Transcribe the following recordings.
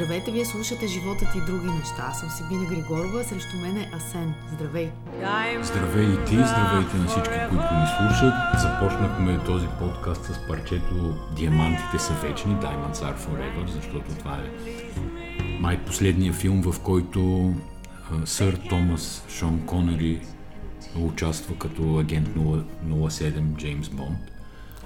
Здравейте, вие слушате животът и други неща. Аз съм Сибина Григорова, срещу мен е Асен. Здравей! Здравей и ти, здравейте на всички, които ни слушат. Започнахме този подкаст с парчето Диамантите са вечни, Diamonds are forever, защото това е май последния филм, в който сър Томас Шон Конери участва като агент 07 Джеймс Бонд.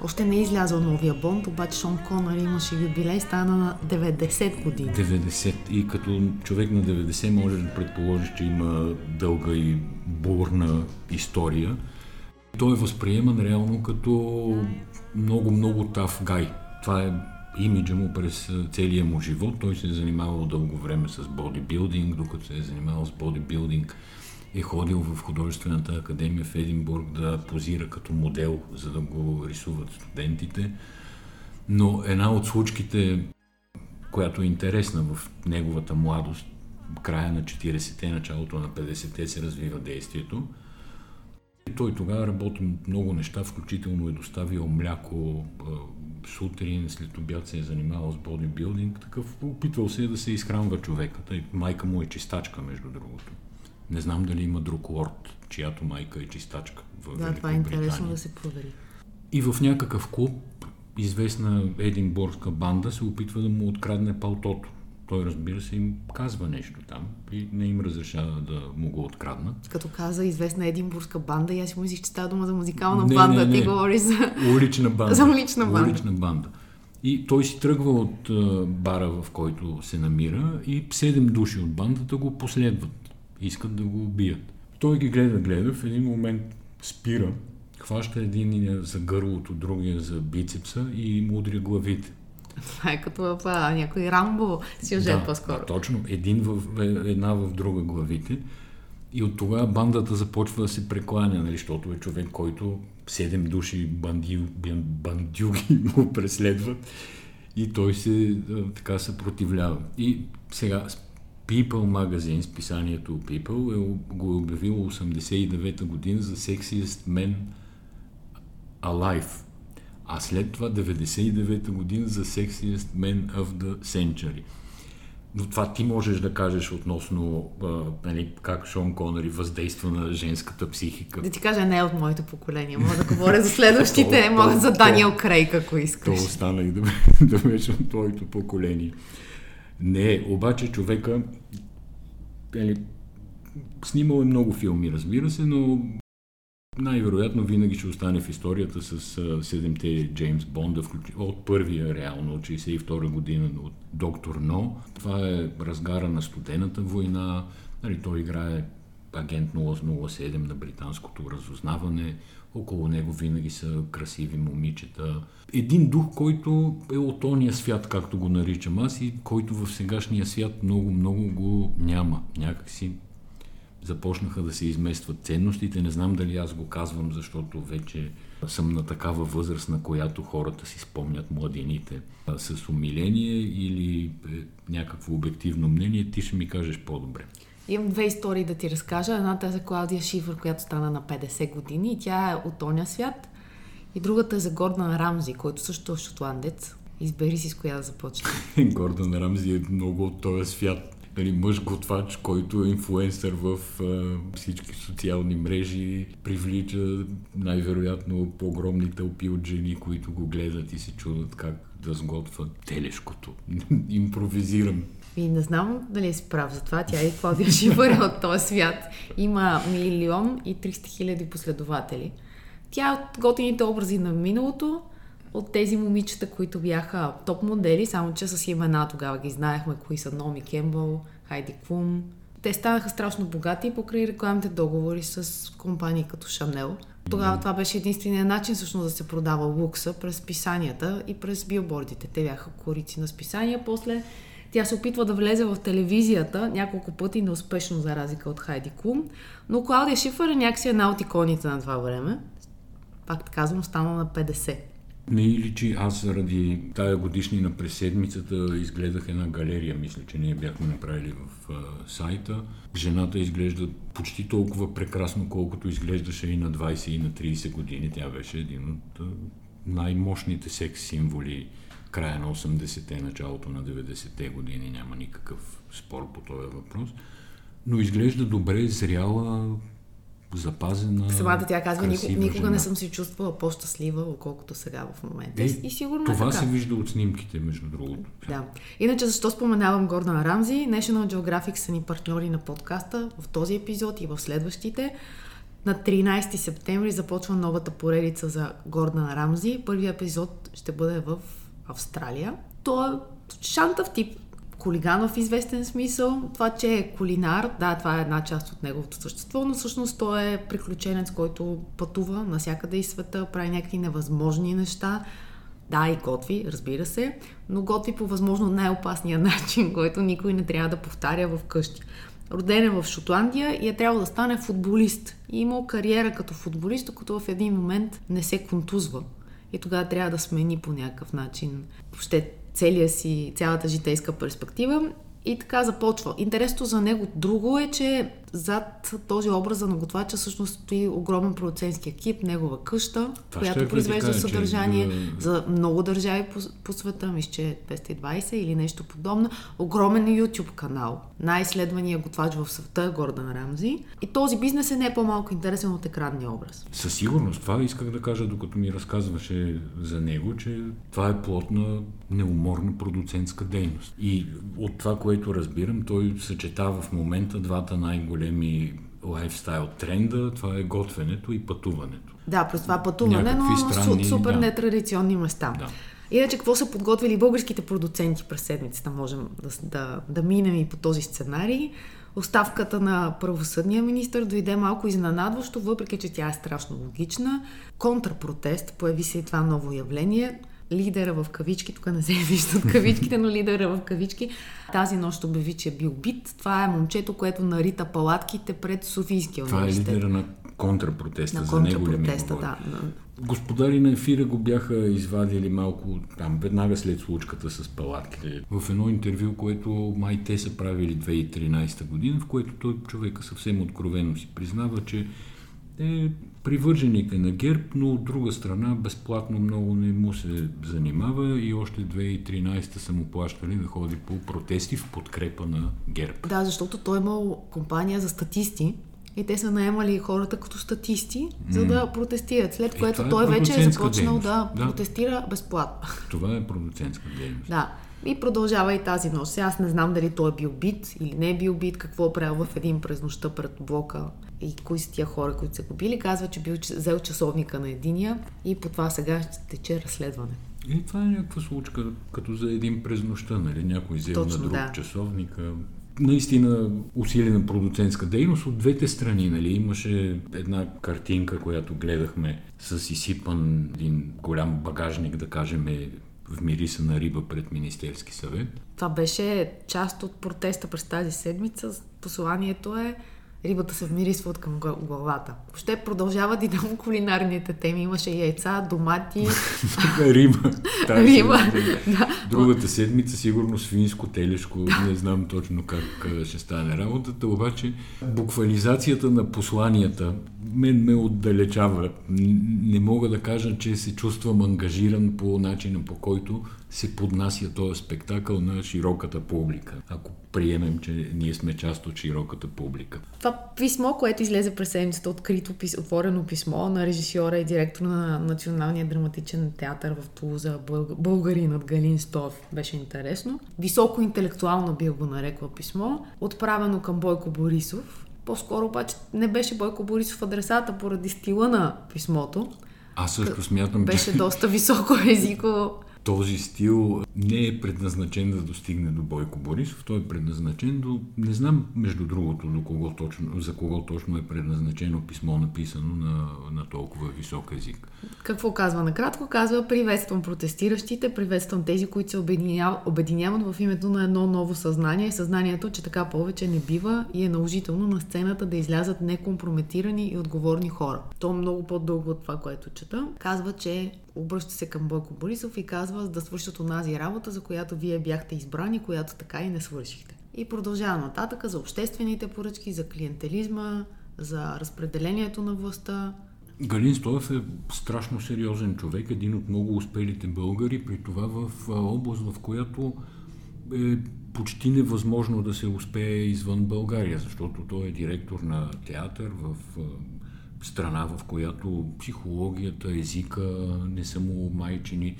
Още не е излязъл новия Бонд, обаче Шон Конър имаше юбилей, стана на 90 години. 90 и като човек на 90 може да предположиш, че има дълга и бурна история. Той е възприеман реално като много-много тав гай. Това е имиджа му през целия му живот. Той се е занимавал дълго време с бодибилдинг, докато се е занимавал с бодибилдинг е ходил в художествената академия в Единбург да позира като модел, за да го рисуват студентите. Но една от случките, която е интересна в неговата младост, края на 40-те, началото на 50-те се развива действието. Той тогава работи много неща, включително е доставил мляко сутрин, след обяд се е занимавал с бодибилдинг, такъв опитвал се да се изхранва човека. Тъй, майка му е чистачка, между другото. Не знам дали има друг лорд, чиято майка е чистачка в Да, това е интересно да се провери. И в някакъв клуб известна единбургска банда се опитва да му открадне палтото. Той, разбира се, им казва нещо там и не им разрешава да му го откраднат. Като каза известна единбургска банда, и аз си мислих, че става дума за музикална не, банда, не, не. ти говори за... Улична банда. за улична банда. Улична банда. И той си тръгва от бара, в който се намира и седем души от бандата го последват искат да го убият. Той ги гледа, гледа, в един момент спира, хваща един за гърлото, другия за бицепса и му удря главите. Това е като а, някой Рамбо сюжет да, по-скоро. точно. Един в, е, една в друга главите. И от тогава бандата започва да се прекланя, нали, защото е човек, който седем души банди, бандюги го преследват и той се така съпротивлява. И сега People магазин, списанието People, е, го е обявило 89-та година за Sexiest Men Alive. А след това 99-та година за Sexiest Men of the Century. Но това ти можеш да кажеш относно а, нали, как Шон Конъри въздейства на женската психика. Да ти кажа, не е от моето поколение. Мога да говоря за следващите, мога за Даниел Крейг, ако искаш. То остана и да, да беше от твоето поколение. Не, обаче човека нали, снимал е много филми, разбира се, но най-вероятно винаги ще остане в историята с седемте Джеймс Бонда, от първия реално, от 62 година, от Доктор Но. Това е разгара на студената война. Нали, той играе агент 007 на британското разузнаване. Около него винаги са красиви момичета. Един дух, който е от ония свят, както го наричам аз, и който в сегашния свят много-много го няма. Някакси започнаха да се изместват ценностите. Не знам дали аз го казвам, защото вече съм на такава възраст, на която хората си спомнят младените с умиление или е, някакво обективно мнение. Ти ще ми кажеш по-добре. Имам две истории да ти разкажа. Едната е за Клаудия Шифър, която стана на 50 години и тя е от оня свят. И другата е за Гордан Рамзи, който също е шотландец. Избери си с коя да започне. Гордан Рамзи е много от този свят. Нали, мъж готвач, който е инфлуенсър в а, всички социални мрежи, привлича най-вероятно по-огромни тълпи от жени, които го гледат и се чудат как да сготвят телешкото. Импровизирам. И не знам дали си прав за това. Тя и Клаудия Шифър е от този свят. Има милион и 300 хиляди последователи. Тя е от готините образи на миналото, от тези момичета, които бяха топ модели, само че с имена тогава ги знаехме, кои са Номи Кембъл, Хайди Клум. Те станаха страшно богати покрай рекламните договори с компании като Шанел. Тогава това беше единствения начин всъщност да се продава лукса през писанията и през билбордите. Те бяха корици на списания. После тя се опитва да влезе в телевизията няколко пъти неуспешно за разлика от Хайди Клум, но Клаудия Шифър е някакси една от иконите на това време. Пак казвам, стана на 50. Не личи, аз заради тая годишнина през седмицата изгледах една галерия, мисля, че ние бяхме направили в а, сайта. Жената изглежда почти толкова прекрасно, колкото изглеждаше и на 20 и на 30 години. Тя беше един от а, най-мощните секс символи края на 80-те, началото на 90-те години, няма никакъв спор по този въпрос. Но изглежда добре, зряла, запазена. Самата тя казва, никога, никога жена. не съм се чувствала по-щастлива, отколкото сега в момента. Е, и сигурно това е така. се вижда от снимките, между другото. Да. Иначе, защо споменавам Гордан Рамзи? National Geographic са ни партньори на подкаста в този епизод и в следващите. На 13 септември започва новата поредица за Гордан Рамзи. Първият епизод ще бъде в Австралия. Той е шантав тип Колиганов в известен смисъл. Това, че е кулинар, да, това е една част от неговото същество, но всъщност той е приключенец, който пътува навсякъде из света, прави някакви невъзможни неща. Да, и готви, разбира се, но готви по възможно най-опасния начин, който никой не трябва да повтаря в къщи. Роден е в Шотландия и е трябвало да стане футболист. И имал кариера като футболист, като в един момент не се контузва. И тогава трябва да смени по някакъв начин въобще целия си, цялата житейска перспектива. И така започва. Интересното за него друго е, че зад този образ за наготвача всъщност стои огромен продуцентски екип, негова къща, Това която ще произвежда кажа, съдържание че, за много държави по, по света, мисля, че 220 или нещо подобно. Огромен YouTube канал. Най-изследвания готвач в света е Гордан Рамзи. И този бизнес е не по-малко интересен от екранния образ. Със сигурност. Това исках да кажа, докато ми разказваше за него, че това е плод на неуморна продуцентска дейност. И от това, което разбирам, той съчетава в момента двата най-големи лайфстайл тренда. Това е готвенето и пътуването. Да, през това пътуване, Някакви но странни, су, супер да. нетрадиционни места. Да. Иначе, какво са подготвили българските продуценти през седмицата? Можем да, да, да минем и по този сценарий. Оставката на правосъдния министр дойде малко изненадващо, въпреки че тя е страшно логична. Контрпротест, появи се и това ново явление. Лидера в кавички, тук не се виждат кавичките, но лидера в кавички, тази нощ обяви, че е бил бит. Това е момчето, което нарита палатките пред Софийския Това е университет. лидера на контрпротеста. на за него ли ми да. Господари на ефира го бяха извадили малко там, веднага след случката с палатките. В едно интервю, което май те са правили 2013 година, в което той човека съвсем откровено си признава, че е привърженик е на ГЕРБ, но от друга страна безплатно много не му се занимава и още 2013 са му плащали да ходи по протести в подкрепа на ГЕРБ. Да, защото той е имал компания за статисти и те са наемали хората като статисти, за да протестират. След Е, което е той вече е започнал дейност. да, Да. протестира безплатно. Това е продуцентска дейност. Да. И продължава и тази нощ. Сега Аз не знам дали той е бил бит или не е бил бит, какво е правил в един през нощта пред блока и кои са тия хора, които са го били. Казва, че бил взел часовника на единия и по това сега ще тече разследване. И това е някаква случка, като за един през нощта, нали? Някой взел Точно, на друг да. часовника. Наистина усилена продуцентска дейност от двете страни, нали? Имаше една картинка, която гледахме с изсипан един голям багажник, да кажем, вмирисана риба пред Министерски съвет. Това беше част от протеста през тази седмица. Посланието е рибата се вмирисва от към гла- главата. Въобще продължават и там кулинарните теми. Имаше яйца, домати, Риба. Риба. да. Другата седмица сигурно свинско, телешко, не знам точно как ще стане работата, обаче буквализацията на посланията мен ме отдалечава. Не мога да кажа, че се чувствам ангажиран по начина по който се поднася този спектакъл на широката публика. Ако приемем, че ние сме част от широката публика. Това писмо, което излезе през седмицата, открито, отворено писмо на режисьора и директор на Националния драматичен театър в Тулуза, бълг- българинът Галин Стоев, беше интересно. Високо интелектуално бил го нарекла писмо, отправено към Бойко Борисов. По-скоро обаче не беше Бойко Борисов адресата поради стила на писмото. Аз също смятам, Беше че доста високо езиково. Този стил не е предназначен да достигне до Бойко Борисов, той е предназначен до... Не знам, между другото, до кого точно, за кого точно е предназначено писмо, написано на, на толкова висок език. Какво казва накратко? Казва приветствам протестиращите, приветствам тези, които се обединяват, в името на едно ново съзнание. Съзнанието, че така повече не бива и е наложително на сцената да излязат некомпрометирани и отговорни хора. То е много по-дълго от това, което чета. Казва, че обръща се към Бойко Борисов и казва да свършат онази работа, за която вие бяхте избрани, която така и не свършихте. И продължава нататък за обществените поръчки, за клиентелизма, за разпределението на властта. Галин Стоев е страшно сериозен човек, един от много успелите българи, при това в област, в която е почти невъзможно да се успее извън България, защото той е директор на театър в страна, в която психологията, езика не са му майчини.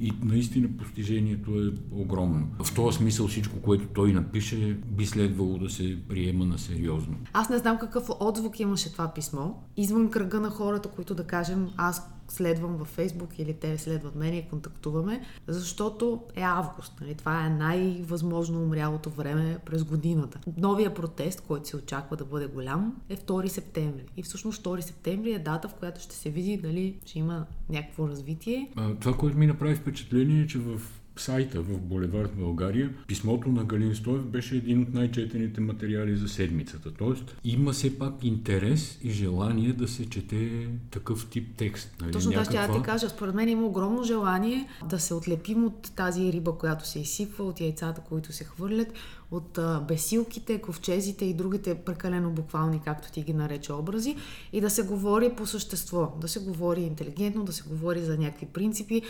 И наистина постижението е огромно. В този смисъл всичко, което той напише, би следвало да се приема на сериозно. Аз не знам какъв отзвук имаше това писмо. Извън кръга на хората, които да кажем, аз следвам във Фейсбук или те следват мен и контактуваме, защото е август. Нали? Това е най-възможно умрялото време през годината. Новия протест, който се очаква да бъде голям, е 2 септември. И всъщност 2 септември е дата, в която ще се види дали ще има някакво развитие. А, това, което ми направи впечатление е, че в сайта в Булевард България, писмото на Галин Стоев беше един от най-четените материали за седмицата. Тоест, има все пак интерес и желание да се чете такъв тип текст. Нали? Точно Някаква... да, ще ти кажа. Според мен има огромно желание да се отлепим от тази риба, която се изсипва, от яйцата, които се хвърлят, от бесилките, ковчезите и другите прекалено буквални, както ти ги нарече образи, и да се говори по същество, да се говори интелигентно, да се говори за някакви принципи,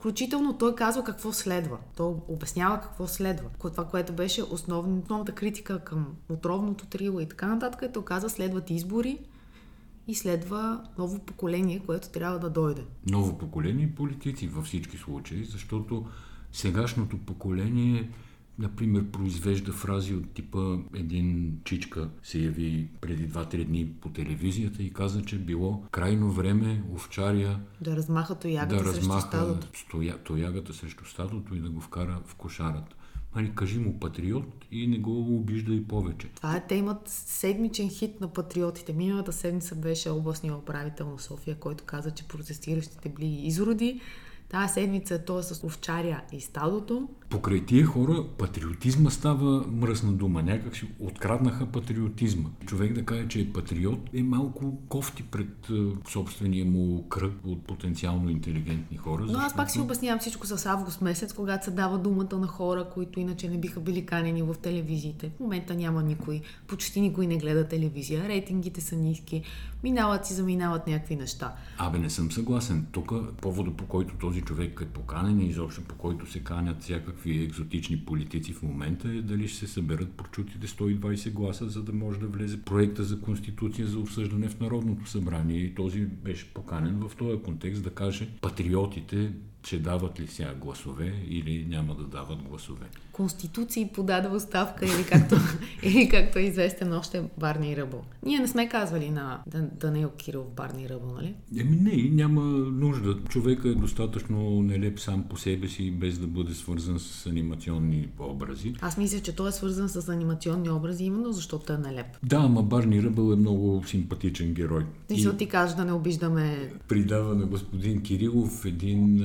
Включително той казва какво следва. Той обяснява какво следва. Това, което беше основната критика към отровното трио и така нататък, той казва следват избори и следва ново поколение, което трябва да дойде. Ново поколение политици във всички случаи, защото сегашното поколение например, произвежда фрази от типа един чичка се яви преди 2-3 дни по телевизията и каза, че било крайно време овчаря да размаха тоягата да срещу стадото. Стоя, тоягата срещу стадото и да го вкара в кошарата. Али, кажи му патриот и не го обижда и повече. Това е, те имат седмичен хит на патриотите. Миналата седмица беше областния управител на София, който каза, че протестиращите били изроди. Тази седмица е то с овчаря и стадото. Покрай тия хора патриотизма става мръсна дума. Някак си откраднаха патриотизма. Човек да каже, че е патриот е малко кофти пред е, собствения му кръг от потенциално интелигентни хора. Но аз пак си обяснявам всичко с август месец, когато се дава думата на хора, които иначе не биха били канени в телевизиите. В момента няма никой. Почти никой не гледа телевизия. Рейтингите са ниски. Минават си, заминават някакви неща. Абе, не съм съгласен. Тук повода по който този човек е поканен и изобщо по който се канят всякакви екзотични политици в момента е дали ще се съберат прочутите 120 гласа, за да може да влезе проекта за конституция за обсъждане в Народното събрание. И този беше поканен в този контекст да каже патриотите че дават ли сега гласове или няма да дават гласове. Конституции подаде оставка или както, или както е известен още Барни Ръбо. Ние не сме казвали на Данил Кирил Барни Ръбо, нали? Еми не, няма нужда. Човека е достатъчно нелеп сам по себе си, без да бъде свързан с анимационни образи. Аз мисля, че той е свързан с анимационни образи, именно защото е нелеп. Да, ама Барни Ръбъл е много симпатичен герой. И, и ти кажа да не обиждаме... Придава на господин Кирилов един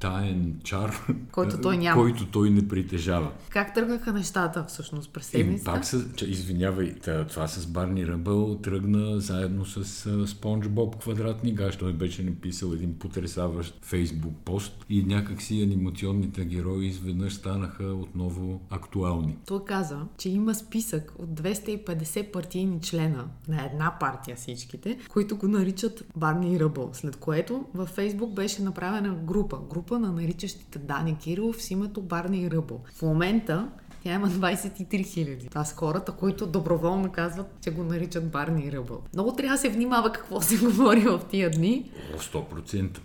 таен чар, който той няма. Който той не притежава. Как тръгнаха нещата всъщност през седмицата? Пак с, че, извинявай, това с Барни Ръбъл тръгна заедно с Спонж Боб Квадратни гаш. Той беше написал един потрясаващ фейсбук пост и някакси анимационните герои изведнъж станаха отново актуални. Той каза, че има списък от 250 партийни члена на една партия всичките, които го наричат Барни Ръбъл. След което във Фейсбук беше направена група група на наричащите Дани Кирилов с името Барни Ръбо. В момента тя има 23 хиляди. Това са хората, които доброволно казват, че го наричат Барни Ръбъл. Много трябва да се внимава какво се говори в тия дни. 100%.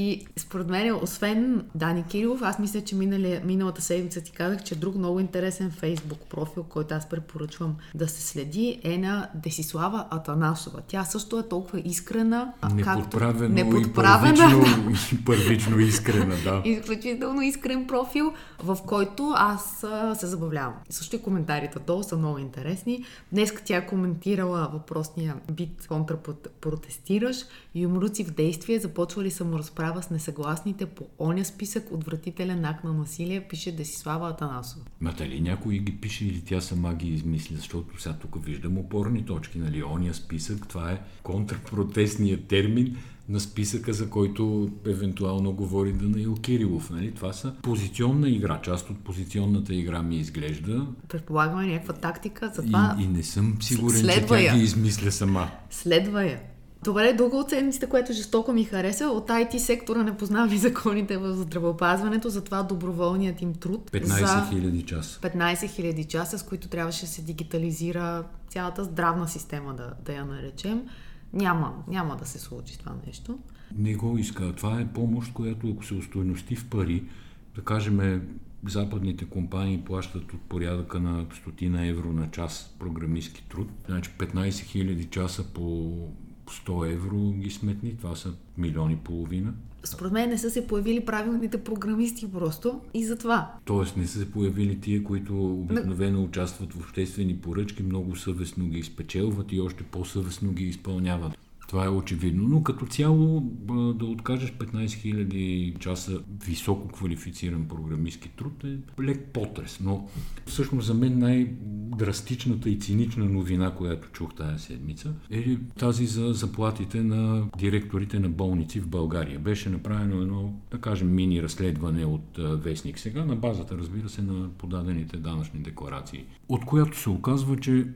И според мен, освен Дани Кирилов, аз мисля, че минали, миналата седмица ти казах, че друг много интересен фейсбук профил, който аз препоръчвам да се следи, е на Десислава Атанасова. Тя също е толкова искрена, неподправено неподправена. И първично, и първично искрена, да. Изключително искрен профил, в който аз се забавлявам. Също и коментарите долу са много интересни. Днес тя е коментирала въпросния бит контрапротестираш, юмруци в действие, започва ли саморазправа разправа с несъгласните по оня списък отвратителен акт на насилие, пише Десислава Атанасова. Ма дали някой ги пише или тя сама ги измисля, защото сега тук виждам опорни точки, нали? Оня списък, това е контрпротестният термин, на списъка, за който евентуално говори Данаил Кирилов. Нали? Това са позиционна игра. Част от позиционната игра ми изглежда. Предполагаме някаква тактика, затова... И, и не съм сигурен, че тя я. ги измисля сама. Следва я. Добре, друга от седмиците, което жестоко ми хареса, от IT сектора не познаваме законите в здравеопазването, затова доброволният им труд 15 за 000 часа. 15 000 часа, с които трябваше да се дигитализира цялата здравна система, да, да я наречем. Няма, няма да се случи това нещо. Не го иска. Това е помощ, която ако се устойности в пари, да кажем, западните компании плащат от порядъка на стотина евро на час програмистски труд. Значи 15 000 часа по 100 евро ги сметни, това са милиони и половина. Според мен не са се появили правилните програмисти просто и затова. Тоест не са се появили тия, които обикновено участват в обществени поръчки, много съвестно ги изпечелват и още по-съвестно ги изпълняват. Това е очевидно, но като цяло да откажеш 15 000 часа високо квалифициран програмистски труд е лек потрес. Но всъщност за мен най-драстичната и цинична новина, която чух тази седмица, е тази за заплатите на директорите на болници в България. Беше направено едно, да кажем, мини разследване от Вестник сега, на базата, разбира се, на подадените данъчни декларации, от която се оказва, че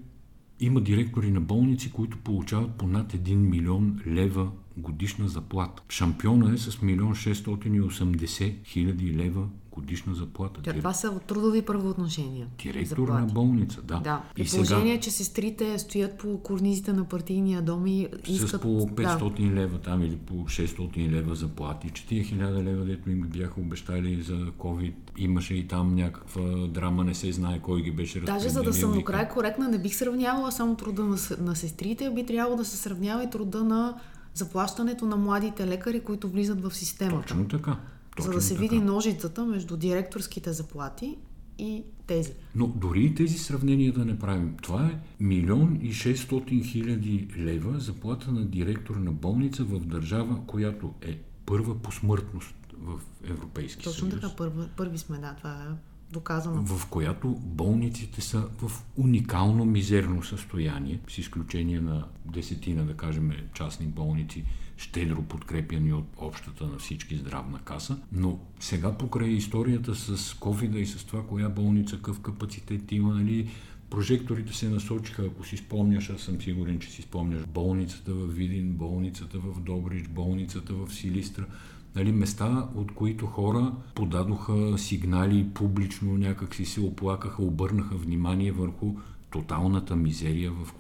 има директори на болници, които получават по над 1 милион лева годишна заплата. Шампиона е с милион 680 хиляди лева годишна заплата. Да, това са трудови правоотношения. Директор заплати. на болница, да. Да. И, положение, сега... че сестрите стоят по корнизите на партийния дом и искат... С по 500 да. лева там или по 600 лева заплати, че тия 1000 лева, дето им бяха обещали за COVID, имаше и там някаква драма, не се знае кой ги беше Даже за да съм до край коректна, не бих сравнявала само труда на, на сестрите, би трябвало да се сравнява и труда на заплащането на младите лекари, които влизат в системата. Точно така. Точно за да се така. види ножицата между директорските заплати и тези. Но дори и тези сравнения да не правим. Това е милион и 600 хиляди лева заплата на директор на болница в държава, която е първа по смъртност в Европейски Точно съюз. така, първи, първи сме, да, това е доказано. В която болниците са в уникално мизерно състояние, с изключение на десетина, да кажем, частни болници, щедро подкрепяни от общата на всички здравна каса. Но сега покрай историята с covid и с това, коя болница, какъв капацитет има, нали, прожекторите се насочиха, ако си спомняш, аз съм сигурен, че си спомняш болницата в Видин, болницата в Добрич, болницата в Силистра, нали, места, от които хора подадоха сигнали публично, някак си се оплакаха, обърнаха внимание върху тоталната мизерия, в,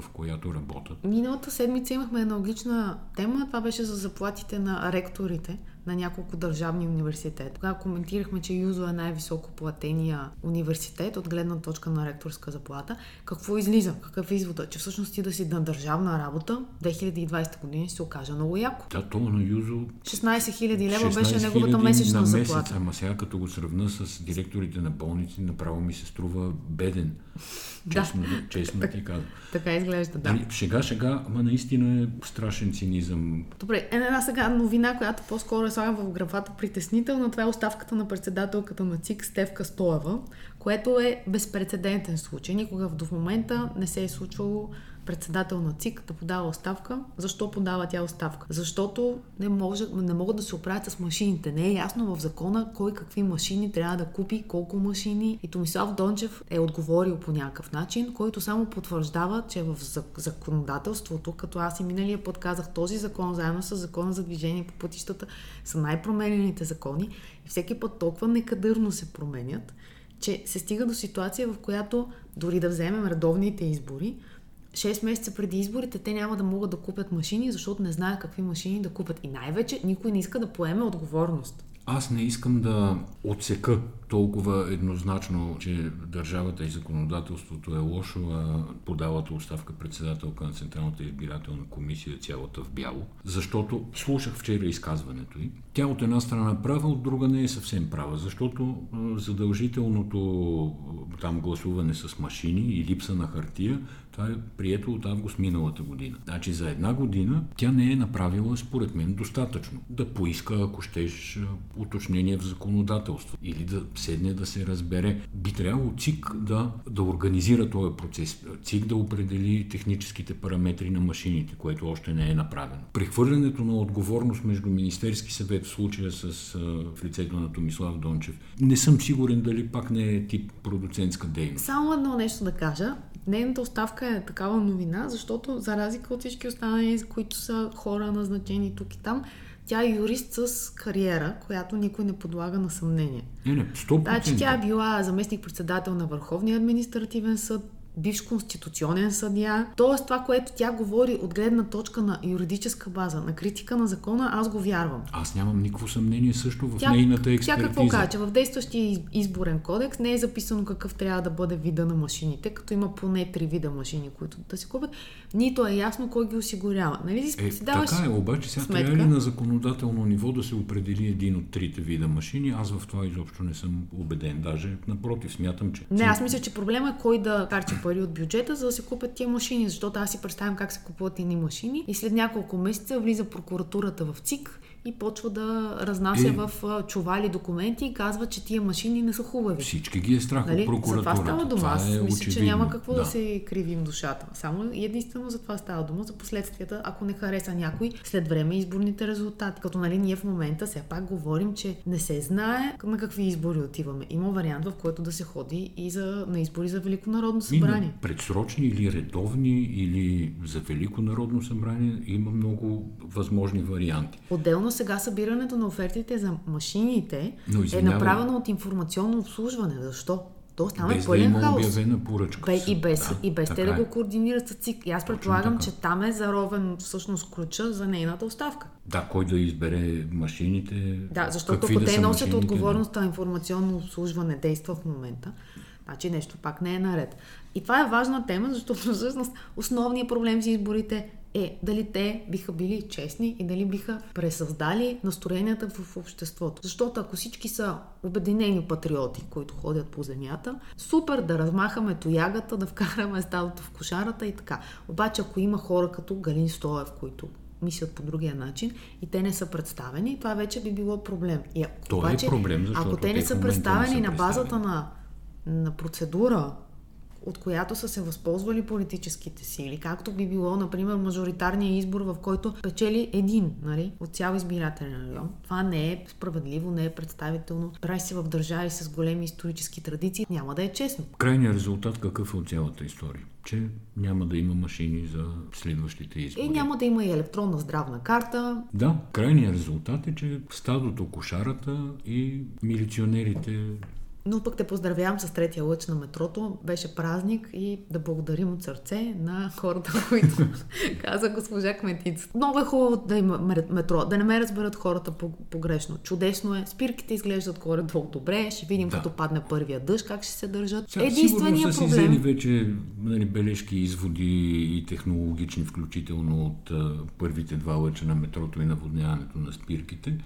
в която работят. Миналата седмица имахме една отлична тема. Това беше за заплатите на ректорите на няколко държавни университети. Тогава коментирахме, че Юзо е най-високо платения университет от гледна точка на ректорска заплата. Какво излиза? Какъв е извода? Че всъщност ти да си на държавна работа 2020 година се окаже много яко. Да, то на Юзо... 16 000 лева беше неговата месечна на месец, заплата. Ама сега като го сравна с директорите на болници, направо ми се струва беден. Честно, да. честно ти казвам. Така изглежда, да. Нали, шега, шега, ама наистина е страшен цинизъм. Добре, е, една сега новина, която по-скоро е слагам в графата притеснителна. Това е оставката на председателката на ЦИК Стевка Стоева, което е безпредседентен случай. Никога до момента не се е случвало председател на ЦИК да подава оставка. Защо подава тя оставка? Защото не, може, не могат да се оправят с машините. Не е ясно в закона кой какви машини трябва да купи, колко машини. И Томислав Дончев е отговорил по някакъв начин, който само потвърждава, че в законодателството, като аз и миналия път казах, този закон заедно с закона за движение по пътищата са най-променените закони и всеки път толкова некадърно се променят, че се стига до ситуация, в която дори да вземем редовните избори, 6 месеца преди изборите те няма да могат да купят машини, защото не знаят какви машини да купят. И най-вече никой не иска да поеме отговорност. Аз не искам да отсека толкова еднозначно, че държавата и законодателството е лошо, а подалата оставка председателка на Централната избирателна комисия цялата в бяло. Защото слушах вчера изказването й. Тя от една страна права, от друга не е съвсем права, защото задължителното там гласуване с машини и липса на хартия това е прието от август миналата година. Значи за една година тя не е направила, според мен, достатъчно. Да поиска, ако щеш, уточнение в законодателство или да седне да се разбере. Би трябвало ЦИК да, да организира този процес. ЦИК да определи техническите параметри на машините, което още не е направено. Прехвърлянето на отговорност между Министерски съвет в случая с в лицето на Томислав Дончев, не съм сигурен дали пак не е тип продуцентска дейност. Само едно нещо да кажа. Нейната оставка е такава новина, защото за разлика от всички останали, които са хора назначени тук и там, тя е юрист с кариера, която никой не подлага на съмнение. Не, не, 100%. Значи тя е била заместник-председател на Върховния административен съд, бивш конституционен съдия. Тоест това, което тя говори от гледна точка на юридическа база, на критика на закона, аз го вярвам. Аз нямам никакво съмнение също в Тя, нейната експертиза. тя какво казва? Че в действащия из- изборен кодекс не е записано какъв трябва да бъде вида на машините, като има поне три вида машини, които да се купят. Нито е ясно кой ги осигурява. Нали си, Е, си даваш така е, обаче сега сметка? трябва ли на законодателно ниво да се определи един от трите вида машини? Аз в това изобщо не съм убеден. Даже напротив, смятам, че... Не, аз мисля, че проблема е кой да харчи пари от бюджета, за да се купят тия машини, защото аз си представям как се купуват едни машини и след няколко месеца влиза прокуратурата в ЦИК и почва да разнася Е. в чували документи и казва, че тия машини не са хубави. Всички ги е страх Нали? от За това прокуратурата. става дума. Това Аз е мисля, че очевидно. няма какво да. се кривим душата. Само единствено за това става дума, за последствията, ако не хареса някой след време изборните резултати. Като нали ние в момента все пак говорим, че не се знае на какви избори отиваме. Има вариант, в който да се ходи и за, на избори за Велико народно И събрание. предсрочни или редовни, или за Велико народно събрание има много възможни варианти. Отделно сега събирането на офертите за машините Но е направено от информационно обслужване. Защо? То стана Без да пълен има хаос. обявена поръчка. Бе, и без, Да, и без те да е. го координират с ЦИК. И аз предполагам, че там е заровен всъщност ключа за нейната оставка. Да, кой да избере машините. Да, защото ако да те носят машините, отговорността, информационно обслужване действа в момента, значи нещо пак не е наред. И това е важна тема, защото всъщност основният проблем с изборите е дали те биха били честни и дали биха пресъздали настроенията в обществото. Защото ако всички са обединени патриоти, които ходят по земята, супер да размахаме тоягата, да вкараме стадото в кошарата и така. Обаче ако има хора като Галин Стоев, които мислят по другия начин и те не са представени, това вече би било проблем. И ако, е обаче, проблем, защото ако те не са момента не са представени на базата представени. на, на процедура, от която са се възползвали политическите сили, както би било, например, мажоритарния избор, в който печели един нали, от цял избирателен район. Това не е справедливо, не е представително. Прави се в държави с големи исторически традиции. Няма да е честно. Крайният резултат какъв е от цялата история? Че няма да има машини за следващите избори. И няма да има и електронна здравна карта. Да, крайният резултат е, че стадото, кошарата и милиционерите Но пък те поздравявам с третия лъч на метрото. Беше празник и да благодарим от сърце на хората, които каза госпожа Кметица. Много е хубаво да има метро, да не ме разберат хората по- погрешно. Чудесно е. Спирките изглеждат горе-долу добре. Ще видим Да. като падне първия дъжд как ще се държат. Сега, Единственият сигурно са си взели вече нали, бележки, изводи и технологични, включително от а, първите два лъча на метрото и наводняването на спирките.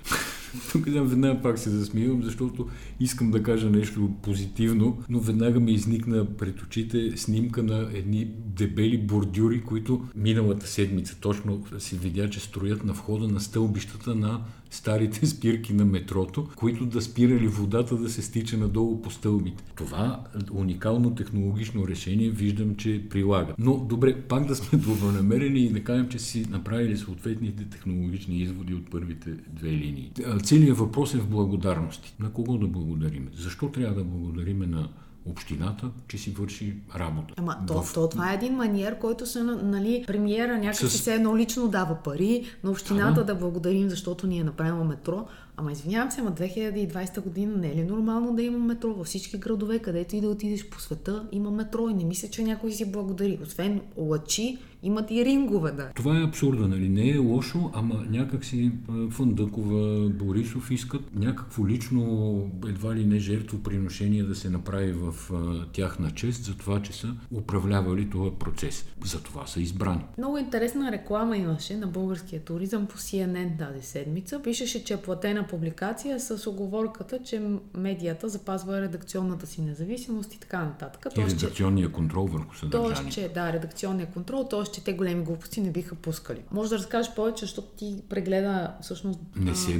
Тук да, веднага пак се засмивам, защото искам да кажа нещо позитивно, но веднага ми изникна пред очите снимка на едни дебели бордюри, които миналата седмица точно се видя, че строят на входа на стълбищата на старите спирки на метрото, които да спирали водата да се стича надолу по стълбите. Това уникално технологично решение виждам, че прилага. Но добре, пак да сме добронамерени и да кажем, че си направили съответните технологични изводи от първите две линии. Целият въпрос е в благодарности. На кого да благодарим? Защо трябва да благодариме на общината, че си върши работа? Ама то, В- то, това е един маниер, който се, на- нали, премиера някакси С- се едно лично дава пари на общината Да, да благодарим, защото ни е направила метро. Ама извинявам се, ама 2020 година не е ли нормално да има метро във всички градове, където и да отидеш по света, има метро и не мисля, че някой си благодари. Освен лъчи, имат и рингове, да. Това е абсурда, нали? Не е лошо, ама някак си а, Фандъкова, Борисов искат някакво лично, едва ли не жертвоприношение да се направи в тяхна чест за това, че са управлявали този процес. За това са избрани. Много интересна реклама имаше на българския туризъм по CNN тази седмица. Пишеше, че е платена публикация с оговорката, че медията запазва редакционната си независимост и така нататък. И Тоест, редакционния контрол върху Тоест, съдържание. че да, редакционния контрол, т.е. че те големи глупости не биха пускали. Може да разкажеш повече, защото ти прегледа всъщност...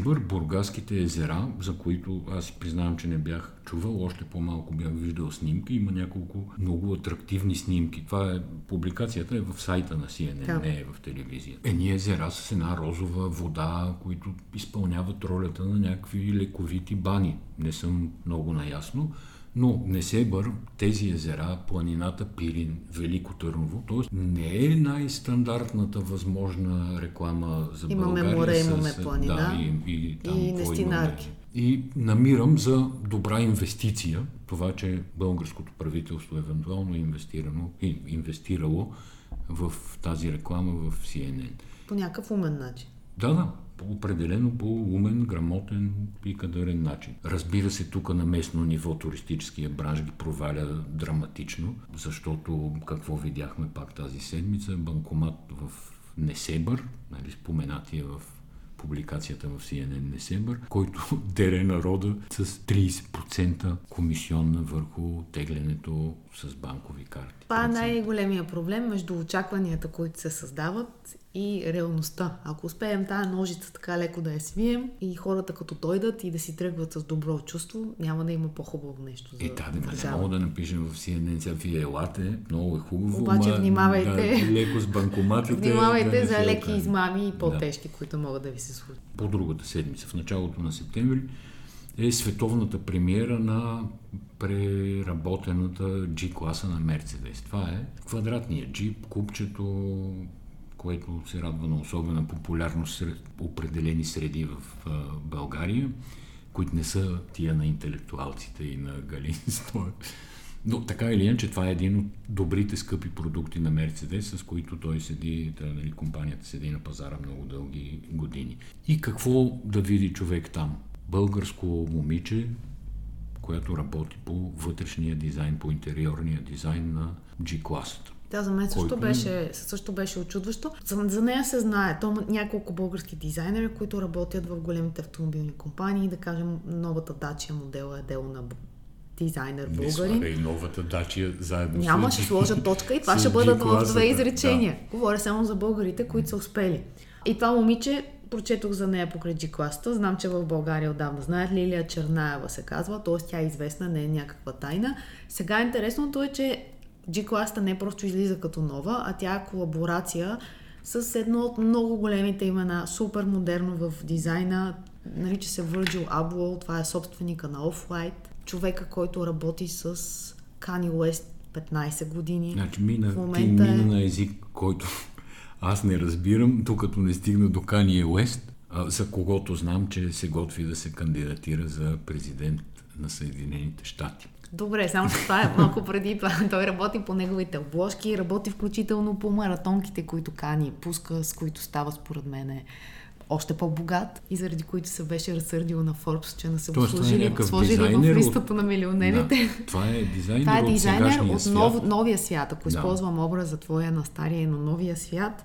Бър, бургаските езера, за които аз си признавам, че не бях чувал, още по-малко бях виждал снимки. Има няколко много атрактивни снимки. Това е, публикацията е в сайта на CNN, Да. не е в телевизия. Едни езера с една розова вода, които изпълняват ролята на някакви лековити бани. Не съм много наясно, Но Несебър, тези езера, планината Пирин, Велико Търново, т.е. не е най-стандартната възможна реклама за имаме България. Море, с, имаме планина да, и, и, там, и нестинарки. имаме. И намирам за добра инвестиция това, че българското правителство евентуално е инвестирано, инвестирало в тази реклама в CNN. По някакъв умен начин. Да, да, определено по умен, грамотен и кадърен начин. Разбира се, тук на местно ниво туристическия бранш ги проваля драматично, защото какво видяхме пак тази седмица, банкомат в Несебър, нали, споменатия в публикацията в CNN Несебър, който дере народа с 30% комисионна върху теглянето с банкови карти. Това е най-големия проблем между очакванията, които се създават и реалността. Ако успеем тази ножица така леко да я свием и хората като дойдат и да си тръгват с добро чувство, няма да има по-хубаво нещо за Е, да, да, не държава. мога да напишем в CNN, сега вие елате, много е хубаво, Обаче ма, внимавайте. Да, леко с банкоматите. Внимавайте да за леки измами и по-тежки, които могат да ви се случат. По другата седмица, в началото на септември, е световната премиера на преработената G-класа на Мерцедес. Това е квадратният джип, купчето, което се радва на особена популярност сред определени среди в България, които не са тия на интелектуалците и на Галин. Но така или иначе, това е един от добрите скъпи продукти на Мерцедес, с които той седи, да, нали, компанията седи на пазара много дълги години. И какво да види човек там? Българско момиче, която работи по вътрешния дизайн, по интериорния дизайн на G-класата. Тя за мен също Който беше, също беше очудващо. За, за нея се знае. То има няколко български дизайнери, които работят в големите автомобилни компании. Да кажем, новата Dacia модела е дело на дизайнер Не българин. слагай новата дачия заедно Няма, с... ще сложа точка и това ще бъдат в две изречения. Говоря само за българите, които са успели. И това момиче, прочетох за нея покрай G-класата. Знам, че в България отдавна знаят. Лилия Чернаева се казва, т.е. тя е известна, не е някаква тайна. Сега интересното е, че G-класата не просто излиза като нова, а тя е колаборация с едно от много големите имена, супер модерно в дизайна, нарича се Virgil Abloh, това е собственика на Off-White, човека, който работи с Kanye West 15 години. Значи мина, В ти момента мина е- на език, който аз не разбирам, докато не стигна до Кания Уест, за когото знам, че се готви да се кандидатира за президент на Съединените щати. Добре, само че това е малко преди това. Той работи по неговите обложки, работи включително по маратонките, които Кани пуска, с които става според мен още по-богат и заради които се беше разсърдил на Форбс, че не са го е сложили, сложили в от- листата на милионерите. Да, това е дизайнер, Това е от дизайнер от свят. нов, новия свят. Ако Да. използвам образа твоя на стария и на новия свят,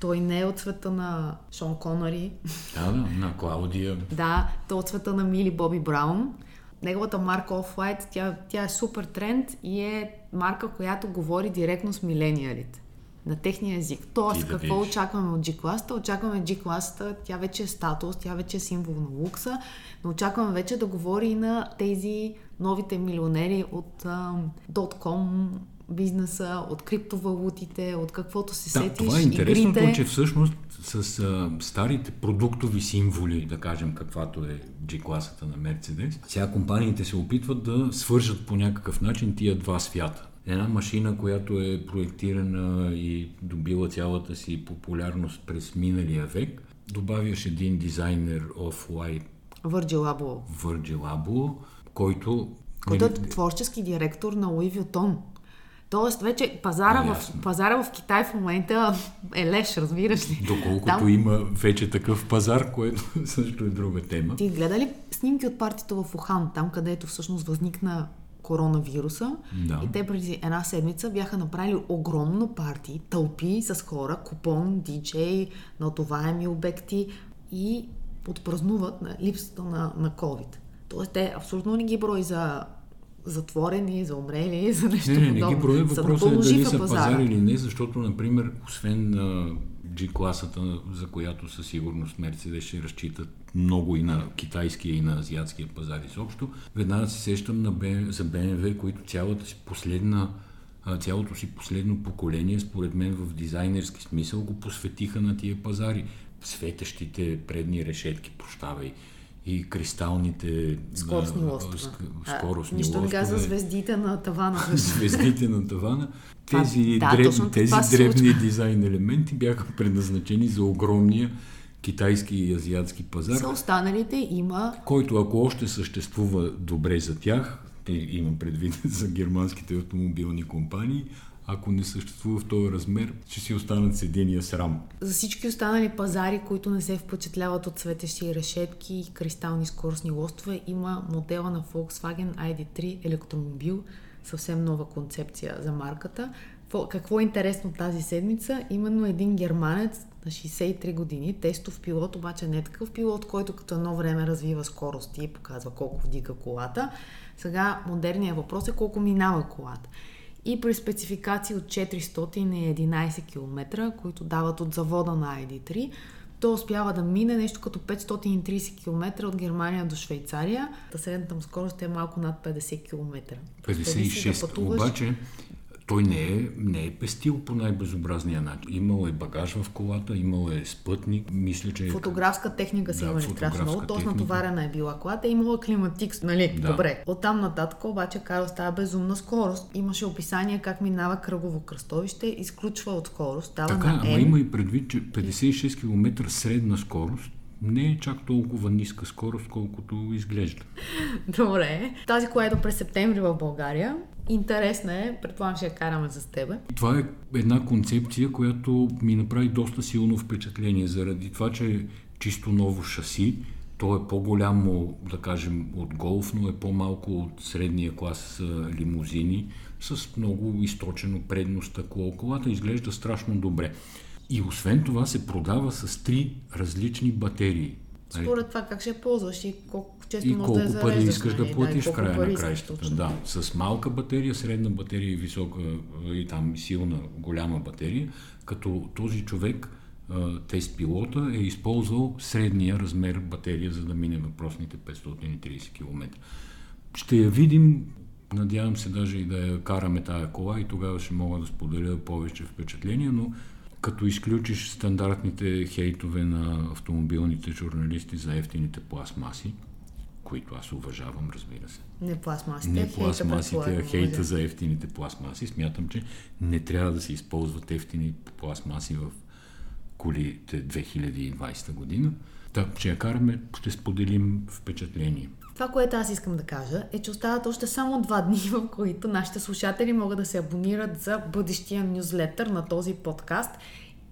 той не е от света на Шон Конари, Да, да, на Клаудия. Да, то от света на Мили Боби Браун. Неговата марка Off-White, тя, тя е супер тренд и е марка, която говори директно с милениалите на техния език. Тоест, да какво видиш. очакваме от G-класата? Очакваме G-класата, тя вече е статус, тя вече е символ на лукса, но очакваме вече да говори и на тези новите милионери от ам, .com бизнеса, от криптовалутите, от каквото се Да, сетиш, това е интересното, игрите. че всъщност с а, старите продуктови символи, да кажем каквато е G-класата на Мерцедес, сега компаниите се опитват да свържат по някакъв начин тия два свята. Една машина, която е проектирана и добила цялата си популярност през миналия век, добавяш един дизайнер Off-White Virgil Abloh. Virgil Abloh, който... който е нали, творчески директор на Луи Вютон. Тоест, вече пазара, А, в, пазара в Китай в момента е леш, разбираш ли? Доколкото Там- има вече такъв пазар, което също е друга тема. Ти гледа ли снимки от партито в Ухан, там където всъщност възникна коронавируса? Да. И те преди една седмица бяха направили огромно парти, тълпи с хора, купон, диджей, натоваеми обекти и отпразнуват на липсата на, на COVID. Тоест те абсолютно не ги брои за затворени, за умрели, за нещо Не, не, не подобно. ги. За Въпросът е дали са пазара. пазар или не, защото, например, освен на G-класата, за която със сигурност Мерцедес ще разчитат много и на китайския и на азиатския пазар изобщо, веднага се сещам на BM, за BMW, които цялата си последна а, цялото си последно поколение, според мен в дизайнерски смисъл, го посветиха на тия пазари. Светещите предни решетки, прощавай, и кристалните скоростни а, лостове. ск- скоростни а, нищо не каза звездите на тавана. звездите на тавана. Тези, да, дреб, тези дребни дизайн елементи бяха предназначени за огромния китайски и азиатски пазар, За останалите има който ако още съществува добре за тях, те имам предвид за германските автомобилни компании, ако не съществува в този размер, ще си останат седения срам. за всички останали пазари, които не се впечатляват от светещи решетки и кристални скоростни лостове, има модела на Volkswagen ID3 електромобил, съвсем нова концепция за марката. Какво е интересно тази седмица? Именно един германец на 63 години, тестов пилот, обаче не такъв пилот, който като едно време развива скорост и показва колко вдига колата. Сега модерният въпрос е колко минава колата. И при спецификации от 411 км, които дават от завода на ID3, то успява да мине нещо като 530 км от Германия до Швейцария. Та средната му скорост е малко над 50 км. Представи си 56. да пътуваш Обаче той не е, не е пестил по най-безобразния начин. Имал е багаж в колата, имал е спътник, мисля, че е... Фотографска техника са Да, имали страшно много, точно натоварена е била колата, имала климатикс, нали? Да. Добре. Оттам нататък обаче Карл става безумна скорост. Имаше описание как минава кръгово кръстовище, изключва от скорост, става Така, на ама N. има и предвид, че 56 км средна скорост не е чак толкова ниска скорост, колкото изглежда. Добре. Тази, която през септември в България. Интересна е, предполагам, ще я караме с тебе. Това е една концепция, която ми направи доста силно впечатление, заради това, че е чисто ново шаси. То е по-голямо, да кажем, от голф, но е по-малко от средния клас лимузини, с много източено предно стъкло. Колата изглежда страшно добре. И освен това се продава с три различни батерии. Според това как ще я ползваш и колко често И можеш да я колко пари зареждаш. искаш нали? да платиш и в края пари на краищата. Да, с малка батерия, средна батерия и висока и там силна, голяма батерия, като този човек, тест пилота, е използвал средния размер батерия, за да мине въпросните 530 км. Ще я видим, надявам се даже и да я караме тая кола и тогава ще мога да споделя повече впечатления, но като изключиш стандартните хейтове на автомобилните журналисти за ефтините пластмаси, които аз уважавам, разбира се. Не пластмасите, Не хейта пластмасите, а предполагам, хейта нали? за ефтините пластмаси. Смятам, че не трябва да се използват ефтини пластмаси в колите 2020 година. Та, ще я караме, ще споделим впечатление. Това, което аз искам да кажа, е, че остават още само два дни, в които нашите слушатели могат да се абонират за бъдещия нюзлетър на този подкаст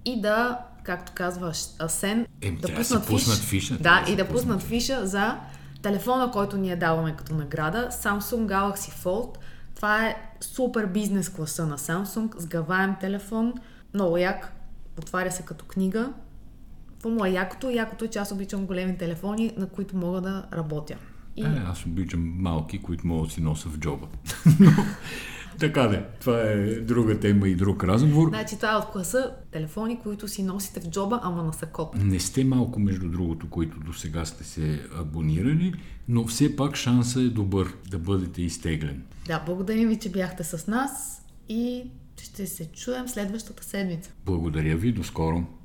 и да, както казва Асен, Е, да пуснат, пуснат фиш, фиша, трябва Да, и да пуснат пуснат фиша за телефона, който ние даваме като награда, Samsung Galaxy Fold. Това е супер бизнес класа на Samsung, сгъваем телефон, много як, отваря се като книга. Това му е якото. Якото е, че аз обичам големи телефони, на които мога да работя. И Е, аз обичам малки, които мога да си нося в джоба. Така де, това е друга тема и друг разговор. Значи това е от класа телефони, които си носите в джоба, ама на сакот. Не сте малко, между другото, които до сега сте се абонирали, но все пак шанса е добър да бъдете изтеглен. Да, благодарим ви, че бяхте с нас и ще се чуем следващата седмица. Благодаря ви, до скоро!